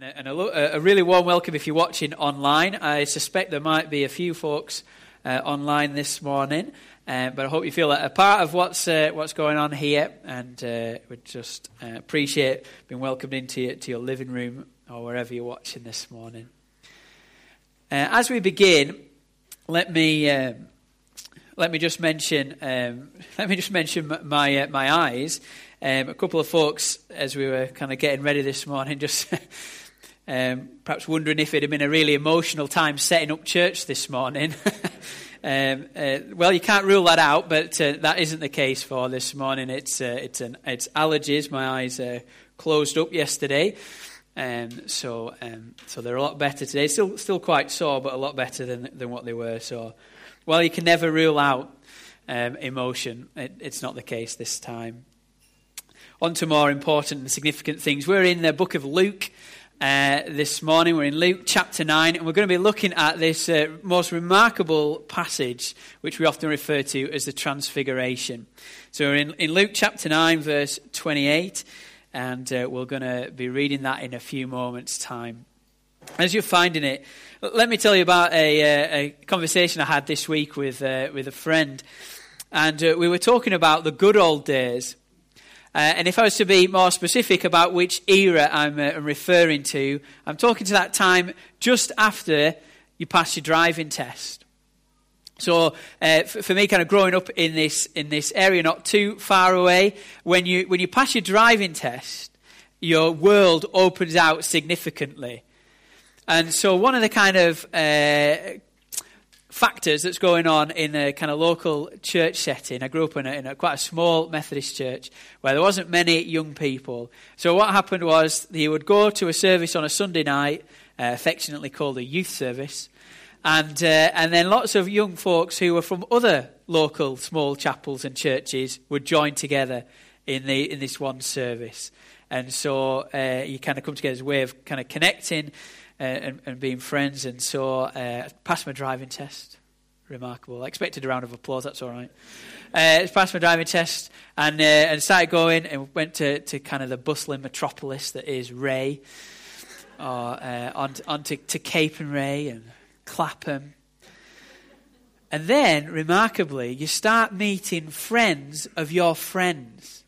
And, a, and a, a, really warm welcome if you're watching online. I suspect there might be a few folks uh, online this morning, uh, but I hope you feel a part of what's uh, what's going on here, and uh, would just uh, appreciate being welcomed into your, to your living room or wherever you're watching this morning. Uh, as we begin, let me um, let me just mention um, let me just mention my my eyes. Um, a couple of folks, as we were kind of getting ready this morning, just um, perhaps wondering if it had been a really emotional time setting up church this morning. um, uh, well, you can't rule that out, but uh, that isn't the case for this morning. It's uh, it's an it's allergies. My eyes uh, closed up yesterday, um, so um, so they're a lot better today. Still still quite sore, but a lot better than than what they were. So, well, you can never rule out um, emotion. It, it's not the case this time on to more important and significant things. We're in the book of Luke uh, this morning. We're in Luke chapter 9, and we're going to be looking at this uh, most remarkable passage, which we often refer to as the Transfiguration. So we're in, in Luke chapter 9, verse 28, and uh, we're going to be reading that in a few moments' time. As you're finding it, let me tell you about a, uh, a conversation I had this week with, uh, with a friend. And uh, we were talking about the good old days and if I was to be more specific about which era I'm uh, referring to, I'm talking to that time just after you pass your driving test. So uh, for, for, me, kind of growing up in this in this area, not too far away, when you when you pass your driving test, your world opens out significantly. And so one of the kind of uh, factors that's going on in a kind of local church setting. I grew up in, a, in a, quite a small Methodist church where there wasn't many young people. So what happened was he would go to a service on a Sunday night, uh, affectionately called a youth service, and uh, and then lots of young folks who were from other local small chapels and churches would join together in the in this one service. And so uh, you kind of come together as a way of kind of connecting and, and, being friends. And so uh, passed my driving test. Remarkable. I expected a round of applause. That's all right. Uh, passed my driving test and uh, and started going and went to, to kind of the bustling metropolis that is Wray, or uh, on, on to, to Wray and Clapham. And then, remarkably, you start meeting friends of your friends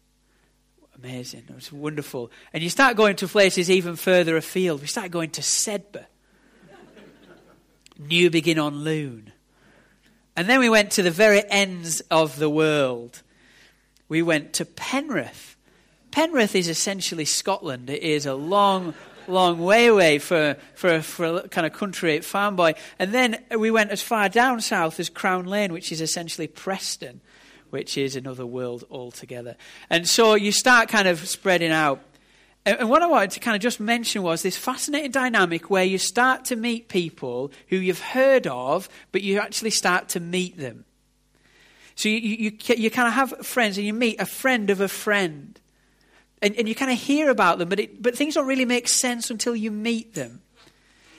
amazing. It was wonderful. And you start going to places even further afield. We start going to Sedbergh, Newbiggin-on-Lune. And then we went to the very ends of the world. We went to Penrith. Penrith is essentially Scotland. It is a long, long way away for, for, for a kind of country farm boy. And then we went as far down south as Crown Lane, which is essentially Preston which is another world altogether. And so you start kind of spreading out. And what I wanted to kind of just mention was this fascinating dynamic where you start to meet people who you've heard of, but you actually start to meet them. So you, you, you kind of have friends and you meet a friend of a friend. And, and you kind of hear about them, but, it, but things don't really make sense until you meet them.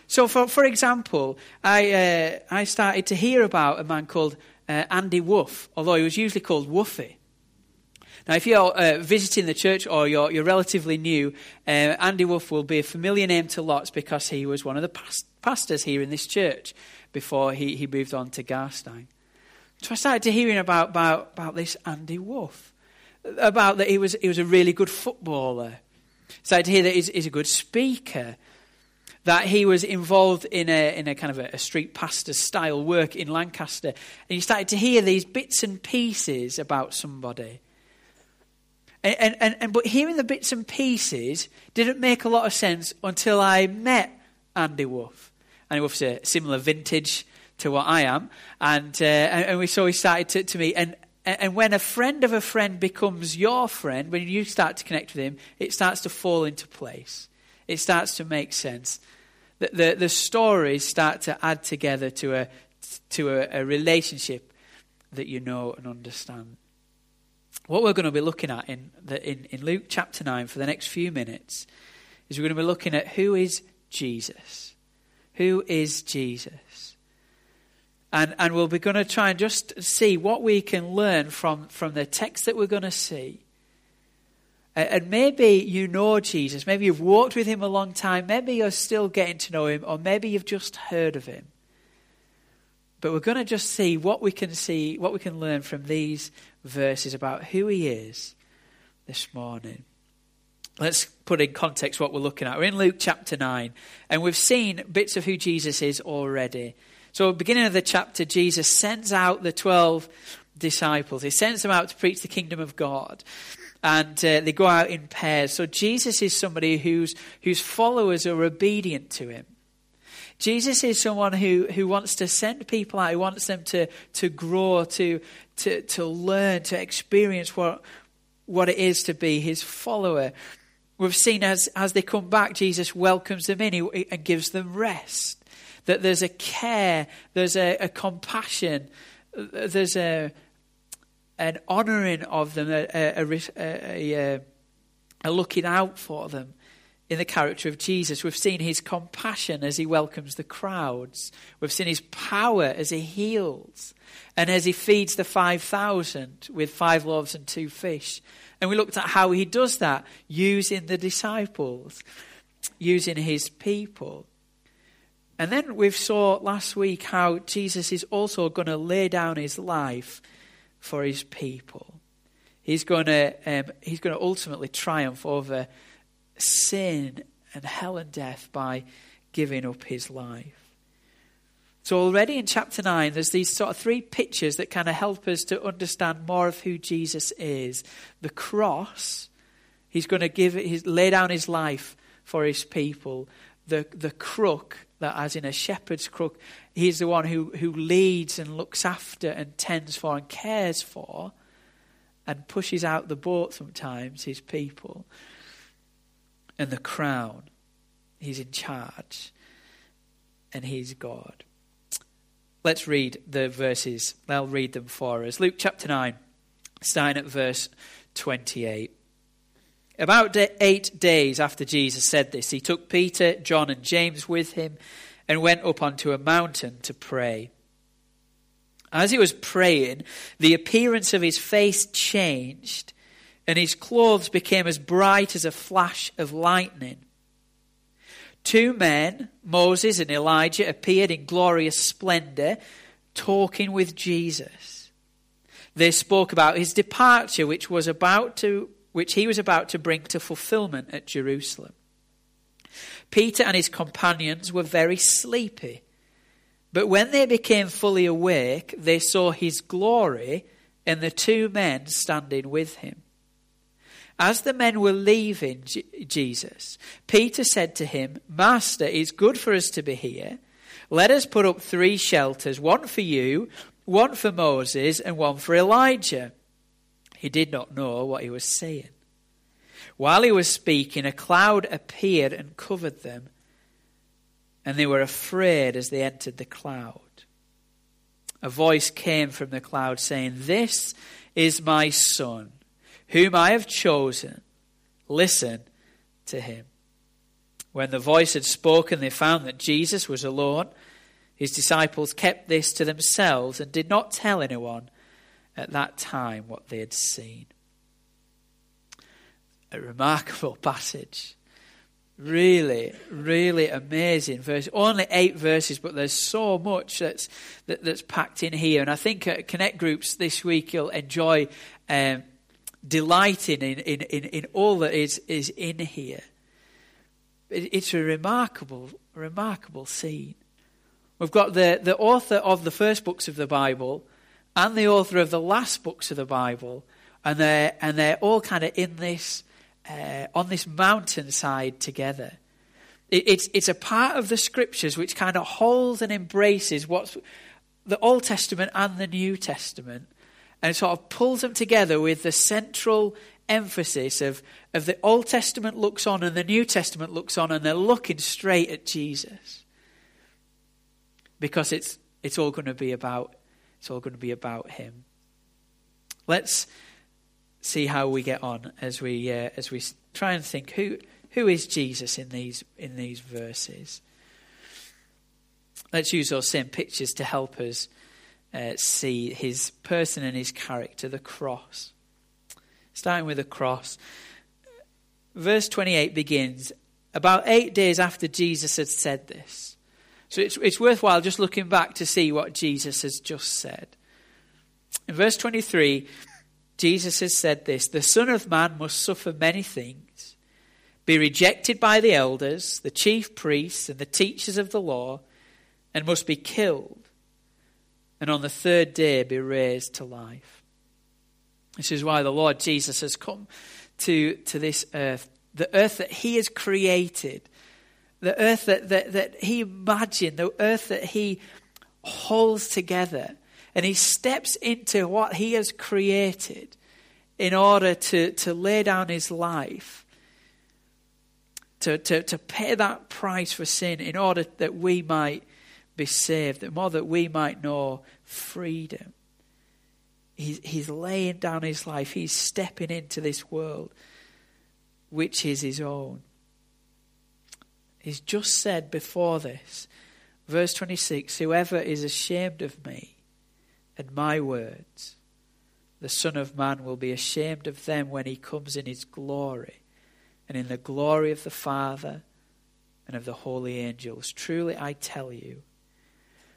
So, for, for example, I, uh, I started to hear about a man called uh, Andy Woof, although he was usually called Woofy. Now, if you're uh, visiting the church or you're, you're relatively new, uh, Andy Woof will be a familiar name to lots because he was one of the past- pastors here in this church before he, he moved on to Garstang. So I started to hearing about, about, about this Andy Woof, about that he was, he was a really good footballer. Started to hear that he's, he's a good speaker that he was involved in a, in a kind of a, a street pastor style work in Lancaster. And you started to hear these bits and pieces about somebody. And, and, and, and, but hearing the bits and pieces didn't make a lot of sense until I met Andy Wolf. Andy Wolf's a similar vintage to what I am. And, uh, and, and we saw he started to, to meet. And, and when a friend of a friend becomes your friend, when you start to connect with him, it starts to fall into place. It starts to make sense the, the, the stories start to add together to a, to a, a relationship that you know and understand. What we're going to be looking at in, the, in, in Luke chapter 9 for the next few minutes is we're going to be looking at who is Jesus. Who is Jesus? And, and we'll be going to try and just see what we can learn from, from the text that we're going to see And maybe you know Jesus. Maybe you've walked with him a long time. Maybe you're still getting to know him, or maybe you've just heard of him. But we're going to just see what we can see, what we can learn from these verses about who he is this morning. Let's put in context what we're looking at. We're in Luke chapter 9, and we've seen bits of who Jesus is already. So, beginning of the chapter, Jesus sends out the 12 disciples. He sends them out to preach the kingdom of God. And uh, they go out in pairs. So, Jesus is somebody whose, whose followers are obedient to him. Jesus is someone who, who wants to send people out, who wants them to, to grow, to, to, to learn, to experience what, what it is to be his follower. We've seen as, as they come back, Jesus welcomes them in and gives them rest. That there's a care, there's a, a compassion, there's a, an honouring of them, a, a, a, a looking out for them in the character of Jesus. We've seen his compassion as he welcomes the crowds. We've seen his power as he heals and as he feeds the 5,000 with five loaves and two fish. And we looked at how he does that using the disciples, using his people. And then we saw last week how Jesus is also going to lay down his life for his people. He's going to, um, he's going to ultimately triumph over sin and hell and death by giving up his life. So, already in chapter 9, there's these sort of three pictures that kind of help us to understand more of who Jesus is. The cross, he's going to give he's lay down his life for his people. The, the crook, that as in a shepherd's crook, he's the one who, who leads and looks after and tends for and cares for and pushes out the boat sometimes, his people and the crown. He's in charge, and he's God. Let's read the verses. I'll read them for us. Luke chapter 9, starting at verse 28. About eight days after Jesus said this, he took Peter, John, and James with him and went up onto a mountain to pray. As he was praying, the appearance of his face changed and his clothes became as bright as a flash of lightning. Two men, Moses and Elijah, appeared in glorious splendor, talking with Jesus. They spoke about his departure, which was about to, which he was about to bring to fulfillment at Jerusalem. Peter and his companions were very sleepy, but when they became fully awake, they saw his glory and the two men standing with him. As the men were leaving Jesus, Peter said to him, Master, it's good for us to be here. Let us put up three shelters one for you, one for Moses, and one for Elijah. He did not know what he was saying. While he was speaking, a cloud appeared and covered them, and they were afraid as they entered the cloud. A voice came from the cloud saying, This is my son whom I have chosen, listen to him. When the voice had spoken, they found that Jesus was alone. His disciples kept this to themselves and did not tell anyone at that time what they had seen. A remarkable passage. Really, really amazing verse. Only eight verses, but there's so much that's that, that's packed in here. And I think at Connect groups this week you'll enjoy um, delighting in, in, in, in all that is, is in here. It's a remarkable, remarkable scene. We've got the, the author of the first books of the Bible and the author of the last books of the Bible, and they're, and they're all kind of in this, uh, on this mountainside together. It, it's, it's a part of the scriptures which kind of holds and embraces what's the Old Testament and the New Testament and sort of pulls them together with the central emphasis of, of the Old Testament looks on and the New Testament looks on, and they're looking straight at Jesus. Because it's, it's all going to be about it's all going to be about him. Let's see how we get on as we uh, as we try and think who who is Jesus in these in these verses. Let's use those same pictures to help us uh, see his person and his character, the cross. Starting with the cross, verse 28 begins about eight days after Jesus had said this. So it's, it's worthwhile just looking back to see what Jesus has just said. In verse 23, Jesus has said this The Son of Man must suffer many things, be rejected by the elders, the chief priests, and the teachers of the law, and must be killed, and on the third day be raised to life. This is why the Lord Jesus has come to, to this earth, the earth that He has created, the earth that, that, that He imagined, the earth that He holds together. And He steps into what He has created in order to, to lay down His life, to, to, to pay that price for sin in order that we might be saved, more that we might know freedom. He's, he's laying down his life. He's stepping into this world, which is his own. He's just said before this, verse 26 Whoever is ashamed of me and my words, the Son of Man will be ashamed of them when he comes in his glory and in the glory of the Father and of the holy angels. Truly I tell you,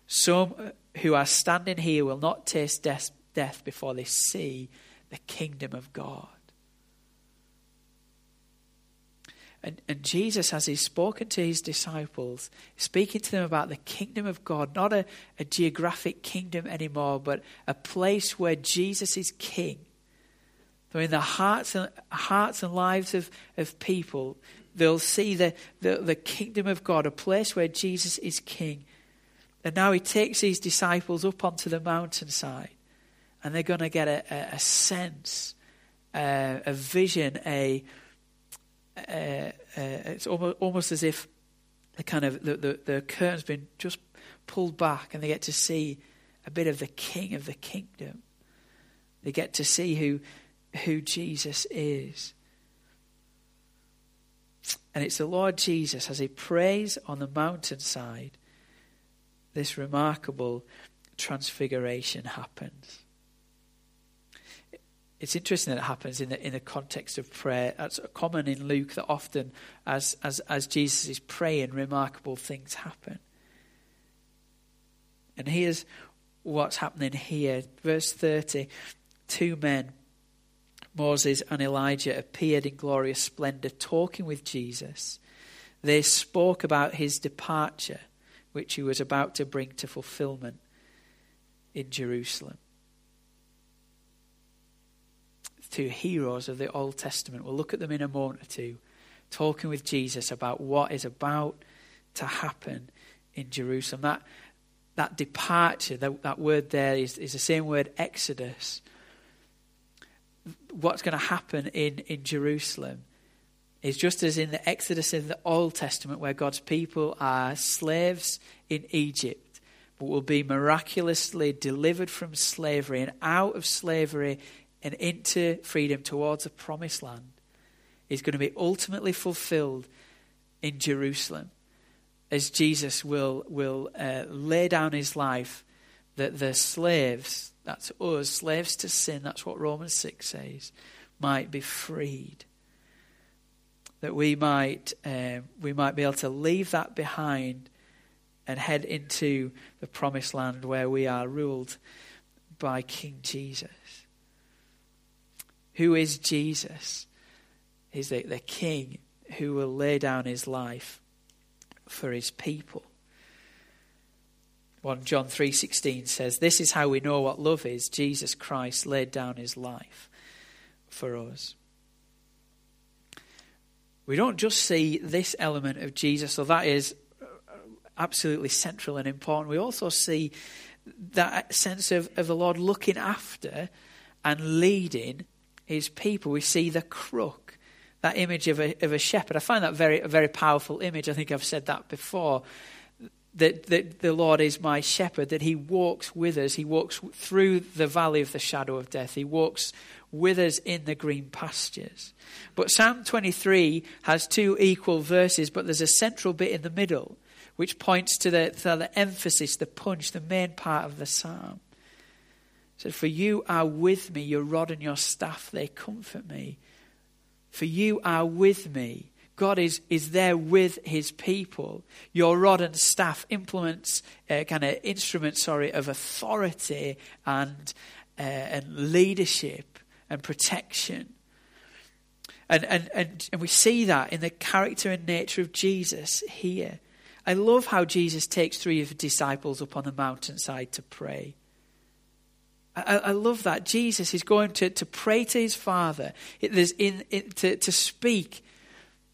some uh, who are standing here will not taste death before they see the kingdom of God. And, and, Jesus, as he's spoken to his disciples, speaking to them about the kingdom of God, not a, a geographic kingdom anymore, but a place where Jesus is king. So in the hearts and, hearts and lives of, of people, they'll see the, the, the kingdom of God, a place where Jesus is king. And now he takes his disciples up onto the mountainside, and they're going to get a, a, a sense, uh, a vision, a, a, it's almost, almost as if the kind of the, the, the curtain's been just pulled back, and they get to see a bit of the King of the kingdom. They get to see who who Jesus is. And it's the Lord Jesus as he prays on the mountainside this remarkable transfiguration happens. It's interesting that it happens in the, in the context of prayer. That's common in Luke that often, as, as, as Jesus is praying, remarkable things happen. And here's what's happening here. Verse 30 Two men, Moses and Elijah, appeared in glorious splendor, talking with Jesus. They spoke about his departure which he was about to bring to fulfillment in Jerusalem. Two heroes of the Old Testament. We'll look at them in a moment or two, talking with Jesus about what is about to happen in Jerusalem. That, that departure, that, that word there is, is the same word, Exodus. What's going to happen in, in Jerusalem is just as in the Exodus in the Old Testament, where God's people are slaves in Egypt, but will be miraculously delivered from slavery and out of slavery and into freedom towards a promised land, is going to be ultimately fulfilled in Jerusalem as Jesus will, will uh, lay down his life that the slaves, that's us, slaves to sin, that's what Romans 6 says, might be freed that we might um, we might be able to leave that behind and head into the promised land where we are ruled by King Jesus. Who is Jesus? He's the, the King who will lay down his life for his people. 1 John 3:16 says this is how we know what love is Jesus Christ laid down his life for us we don't just see this element of Jesus, so that is absolutely central and important. We also see that sense of, of the Lord looking after and leading his people. We see the crook, that image of a, of a shepherd. I find that very, a very powerful image. I think I've said that before. That, that the Lord is my shepherd, that he walks with us. He walks through the valley of the shadow of death. He walks with us in the green pastures. But Psalm 23 has two equal verses, but there's a central bit in the middle which points to the, to the emphasis, the punch, the main part of the psalm. Said, For you are with me, your rod and your staff, they comfort me. for you are with me. God is, is there with his people. Your rod and staff implements, uh, kind of instruments, sorry, of authority and, uh, and leadership and protection. And, and, and, and we see that in the character and nature of Jesus here. I love how Jesus takes three of his disciples up on the mountainside to pray. I, I love that. Jesus is going to, to pray to his Father, it, in, it, to, to speak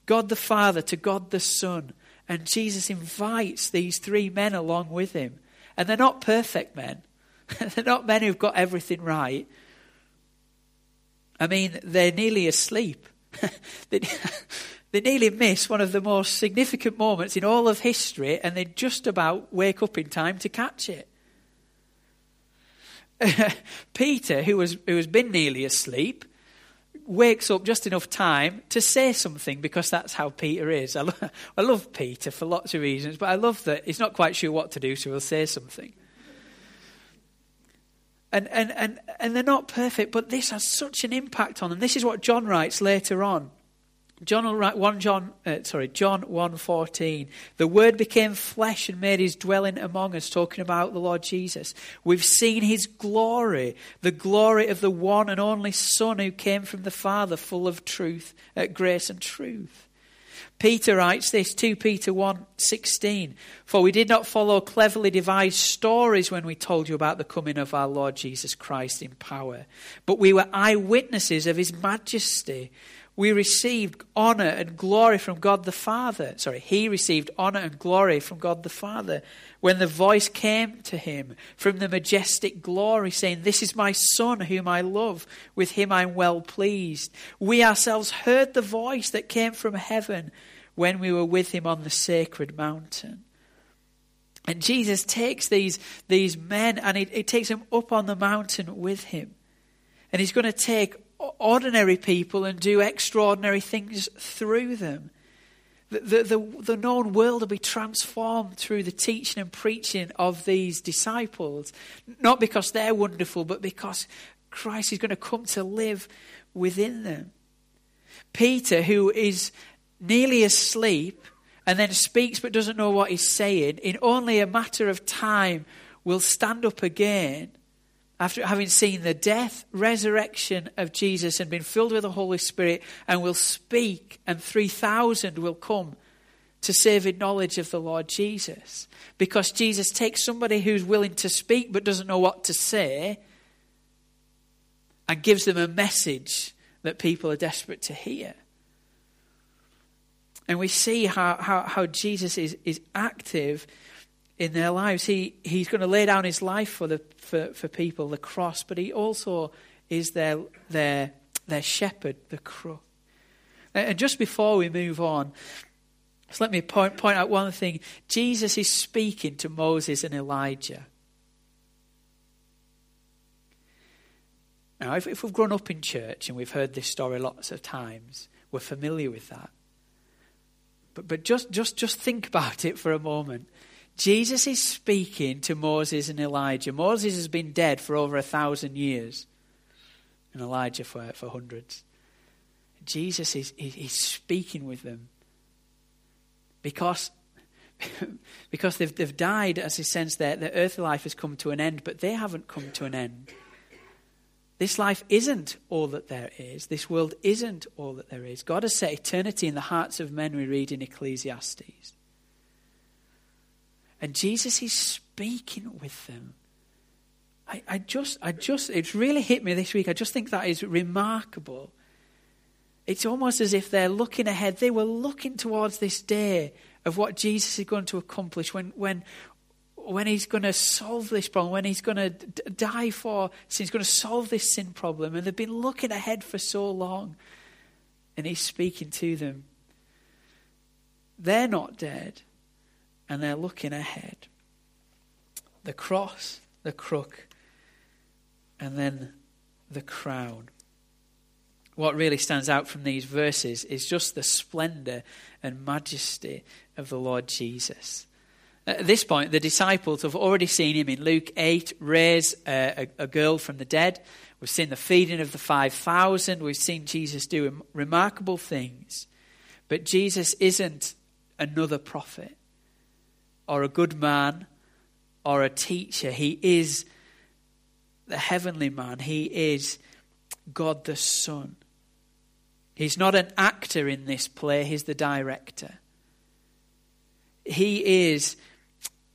God the Father to God the Son. And Jesus invites these three men along with him. And they're not perfect men, they're not men who've got everything right. I mean, they're nearly asleep. they, they nearly miss one of the most significant moments in all of history, and they just about wake up in time to catch it. Peter, who, was, who has been nearly asleep, wakes up just enough time to say something because that's how Peter is. I, lo- I love Peter for lots of reasons, but I love that he's not quite sure what to do, so he'll say something. And, and, and, and they're not perfect, but this has such an impact on them. This is what John writes later on. John 1 John uh, sorry John 1:14 the word became flesh and made his dwelling among us talking about the Lord Jesus. We've seen his glory the glory of the one and only son who came from the father full of truth uh, grace and truth. Peter writes this 2 Peter 1:16 For we did not follow cleverly devised stories when we told you about the coming of our Lord Jesus Christ in power but we were eyewitnesses of his majesty we received honor and glory from God the Father. Sorry, he received honor and glory from God the Father when the voice came to him from the majestic glory, saying, This is my Son whom I love. With him I'm well pleased. We ourselves heard the voice that came from heaven when we were with him on the sacred mountain. And Jesus takes these, these men and he, he takes them up on the mountain with him. And he's going to take ordinary people and do extraordinary things through them. The, the, the, the, known world will be transformed through the teaching and preaching of these disciples, not because they're wonderful, but because Christ is going to come to live within them. Peter, who is nearly asleep and then speaks but doesn't know what he's saying, in only a matter of time will stand up again after having seen the death, resurrection of Jesus and been filled with the Holy Spirit, and will speak, and 3,000 will come to saving knowledge of the Lord Jesus. Because Jesus takes somebody who's willing to speak but doesn't know what to say and gives them a message that people are desperate to hear. And we see how, how, how Jesus is, is active in their lives. He, he's going to lay down his life for, the, for, for people, the cross, but he also is their, their, their shepherd, the crook. And just before we move on, let me point, point out one thing. Jesus is speaking to Moses and Elijah. Now, if, if we've grown up in church and we've heard this story lots of times, we're familiar with that. But, but just, just, just think about it for a moment. Jesus is speaking to Moses and Elijah. Moses has been dead for over a thousand years, and Elijah for, for hundreds. Jesus is, is speaking with them because, because they've, they've died, as he sense their, their earthly life has come to an end, but they haven't come to an end. This life isn't all that there is. This world isn't all that there is. God has set eternity in the hearts of men, we read in Ecclesiastes. And Jesus is speaking with them. I, I just, I just, it's really hit me this week. I just think that is remarkable. It's almost as if they're looking ahead. They were looking towards this day of what Jesus is going to accomplish when, when, when he's going to solve this problem, when he's going to d- die for sin, he's going to solve this sin problem. And they've been looking ahead for so long. And he's speaking to them. They're not dead and they're looking ahead. The cross, the crook, and then the crown. What really stands out from these verses is just the splendor and majesty of the Lord Jesus. At this point, the disciples have already seen him in Luke 8 raise a, a, a girl from the dead. We've seen the feeding of the 5,000. We've seen Jesus do remarkable things. But Jesus isn't another prophet or a good man or a teacher. He is the heavenly man. He is God the Son. He's not an actor in this play, he's the director. He is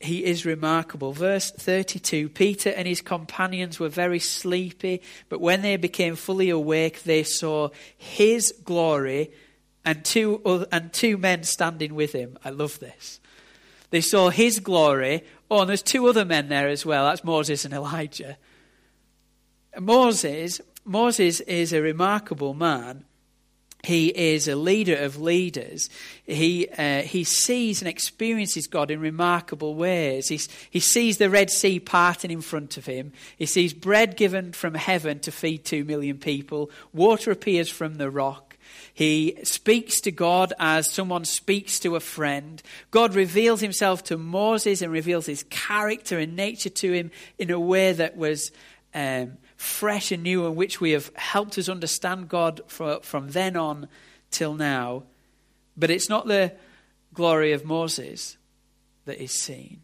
he is remarkable. Verse 32 Peter and his companions were very sleepy, but when they became fully awake, they saw his glory and two, and two men standing with him. I love this. They saw his glory. Oh, and there's two other men there as well. That's Moses and Elijah. Moses, Moses is a remarkable man he is a leader of leaders. He, uh, he sees and experiences God in remarkable ways. He, he sees the Red Sea parting in front of him. He sees bread given from heaven to feed two million people. Water appears from the rock. He speaks to God as someone speaks to a friend. God reveals himself to Moses and reveals his character and nature to him in a way that was um, fresh and new and which we have helped us understand God for, from then on till now. But it's not the glory of Moses that is seen.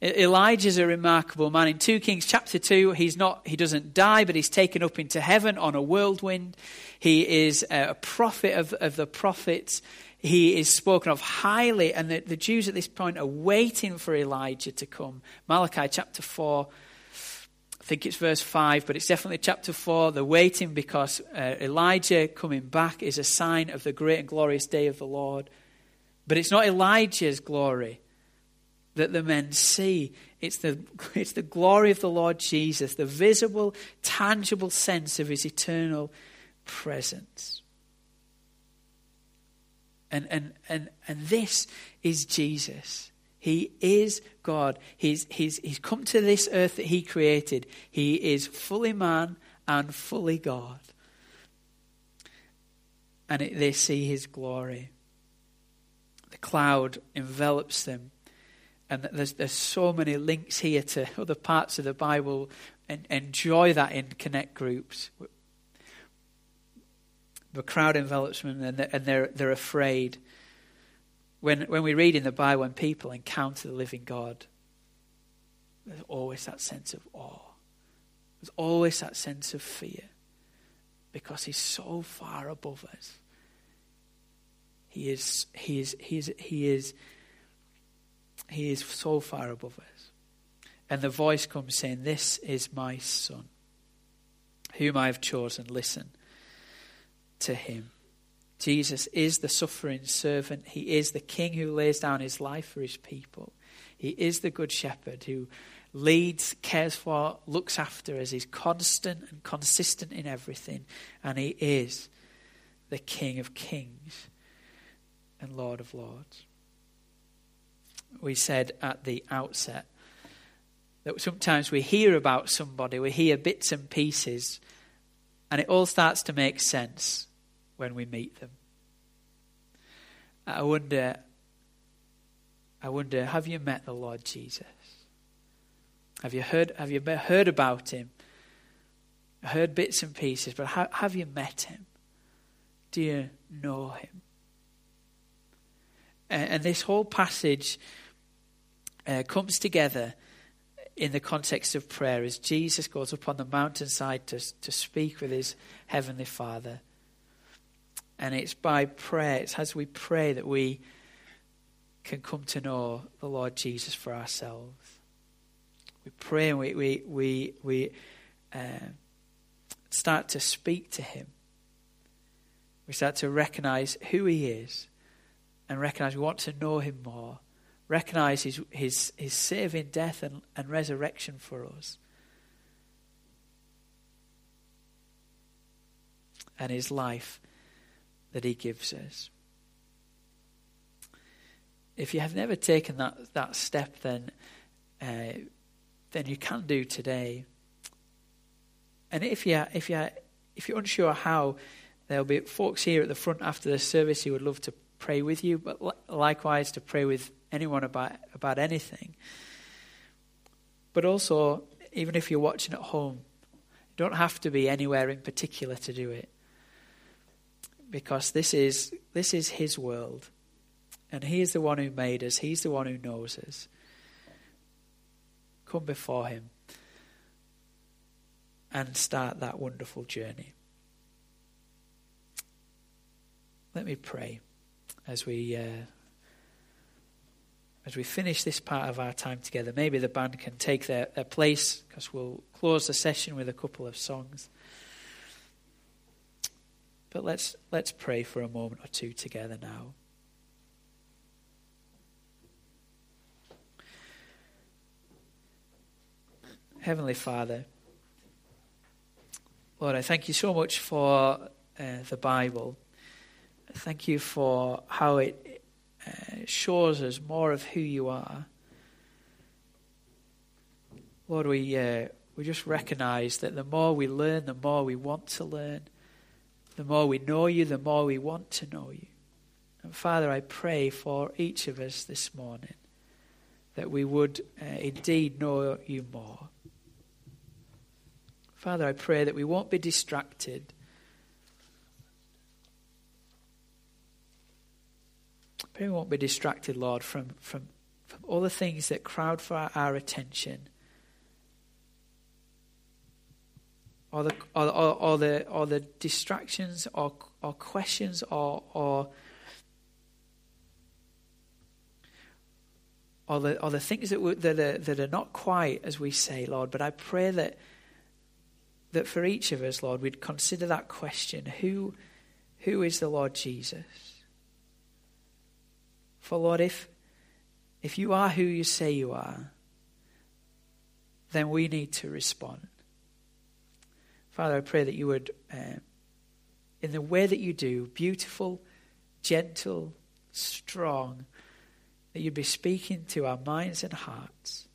Elijah's a remarkable man. In 2 Kings chapter 2, he's not, he doesn't die, but he's taken up into heaven on a whirlwind. He is a prophet of, of the prophets. He is spoken of highly, and the, the Jews at this point are waiting for Elijah to come. Malachi chapter 4, I think it's verse 5, but it's definitely chapter 4. They're waiting because uh, Elijah coming back is a sign of the great and glorious day of the Lord. But it's not Elijah's glory that the men see. It's the, it's the glory of the Lord Jesus, the visible, tangible sense of his eternal presence. And, and, and, and this is Jesus. He is God. He's, he's, he's come to this earth that He created. He is fully man and fully God. And it, they see His glory. The cloud envelops them. And there's, there's so many links here to other parts of the Bible. And enjoy that in connect groups. The crowd envelops them and they're, they're afraid when, when we read in the Bible, when people encounter the living God, there's always that sense of awe. There's always that sense of fear because he's so far above us. He is, he is, he is, he is, he is so far above us. And the voice comes saying, This is my son, whom I have chosen. Listen to him. Jesus is the suffering servant. He is the king who lays down his life for his people. He is the good shepherd who leads, cares for, looks after us. He's constant and consistent in everything. And he is the King of kings and Lord of lords. We said at the outset that sometimes we hear about somebody, we hear bits and pieces, and it all starts to make sense when we meet them. I wonder, I wonder, have you met the Lord Jesus? Have you heard, have you heard about him? Heard bits and pieces, but have, have you met him? Do you know him? And, and this whole passage uh, comes together in the context of prayer as Jesus goes up on the mountainside to, to speak with his heavenly Father. And it's by prayer, it's as we pray that we can come to know the Lord Jesus for ourselves. We pray and we, we, we, we uh, start to speak to Him. We start to recognize who He is and recognize we want to know Him more. Recognize His, his, his saving death and, and resurrection for us. And His life that He gives us. If you have never taken that, that step, then, uh, then you can do today. And if, you, if, you, if you're unsure how, there'll be folks here at the front after the service who would love to pray with you, but likewise to pray with anyone about, about anything. But also, even if you're watching at home, you don't have to be anywhere in particular to do it. Because this is, this is His world. And He is the one who made us, He's the one who knows us. Come before Him and start that wonderful journey. Let me pray as we uh, as we finish this part of our time together. Maybe the band can take their, their place because we'll close the session with a couple of songs. But let's let's pray for a moment or two together now. Heavenly Father, Lord, I thank you so much for uh, the Bible. Thank you for how it shows us more of who you are. Lord, we, uh, we just recognize that the more we learn, the more we want to learn. The more we know you, the more we want to know you. And Father, I pray for each of us this morning that we would uh, indeed know you more. Father, I pray that we won't be distracted Pray we won't be distracted, Lord, from, from, from all the things that crowd for our attention. Or the, or, or, or the, or the distractions or, or questions or, or, or, the, or the things that, that, are, that are not quite as we say, Lord. But I pray that, that for each of us, Lord, we'd consider that question who, who is the Lord Jesus? For Lord, if, if you are who you say you are, then we need to respond. Father, I pray that you would, uh, in the way that you do, beautiful, gentle, strong, that you'd be speaking to our minds and hearts.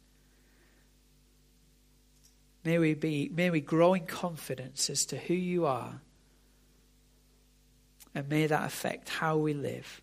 May we be, may we grow in confidence as to who you are, and may that affect how we live.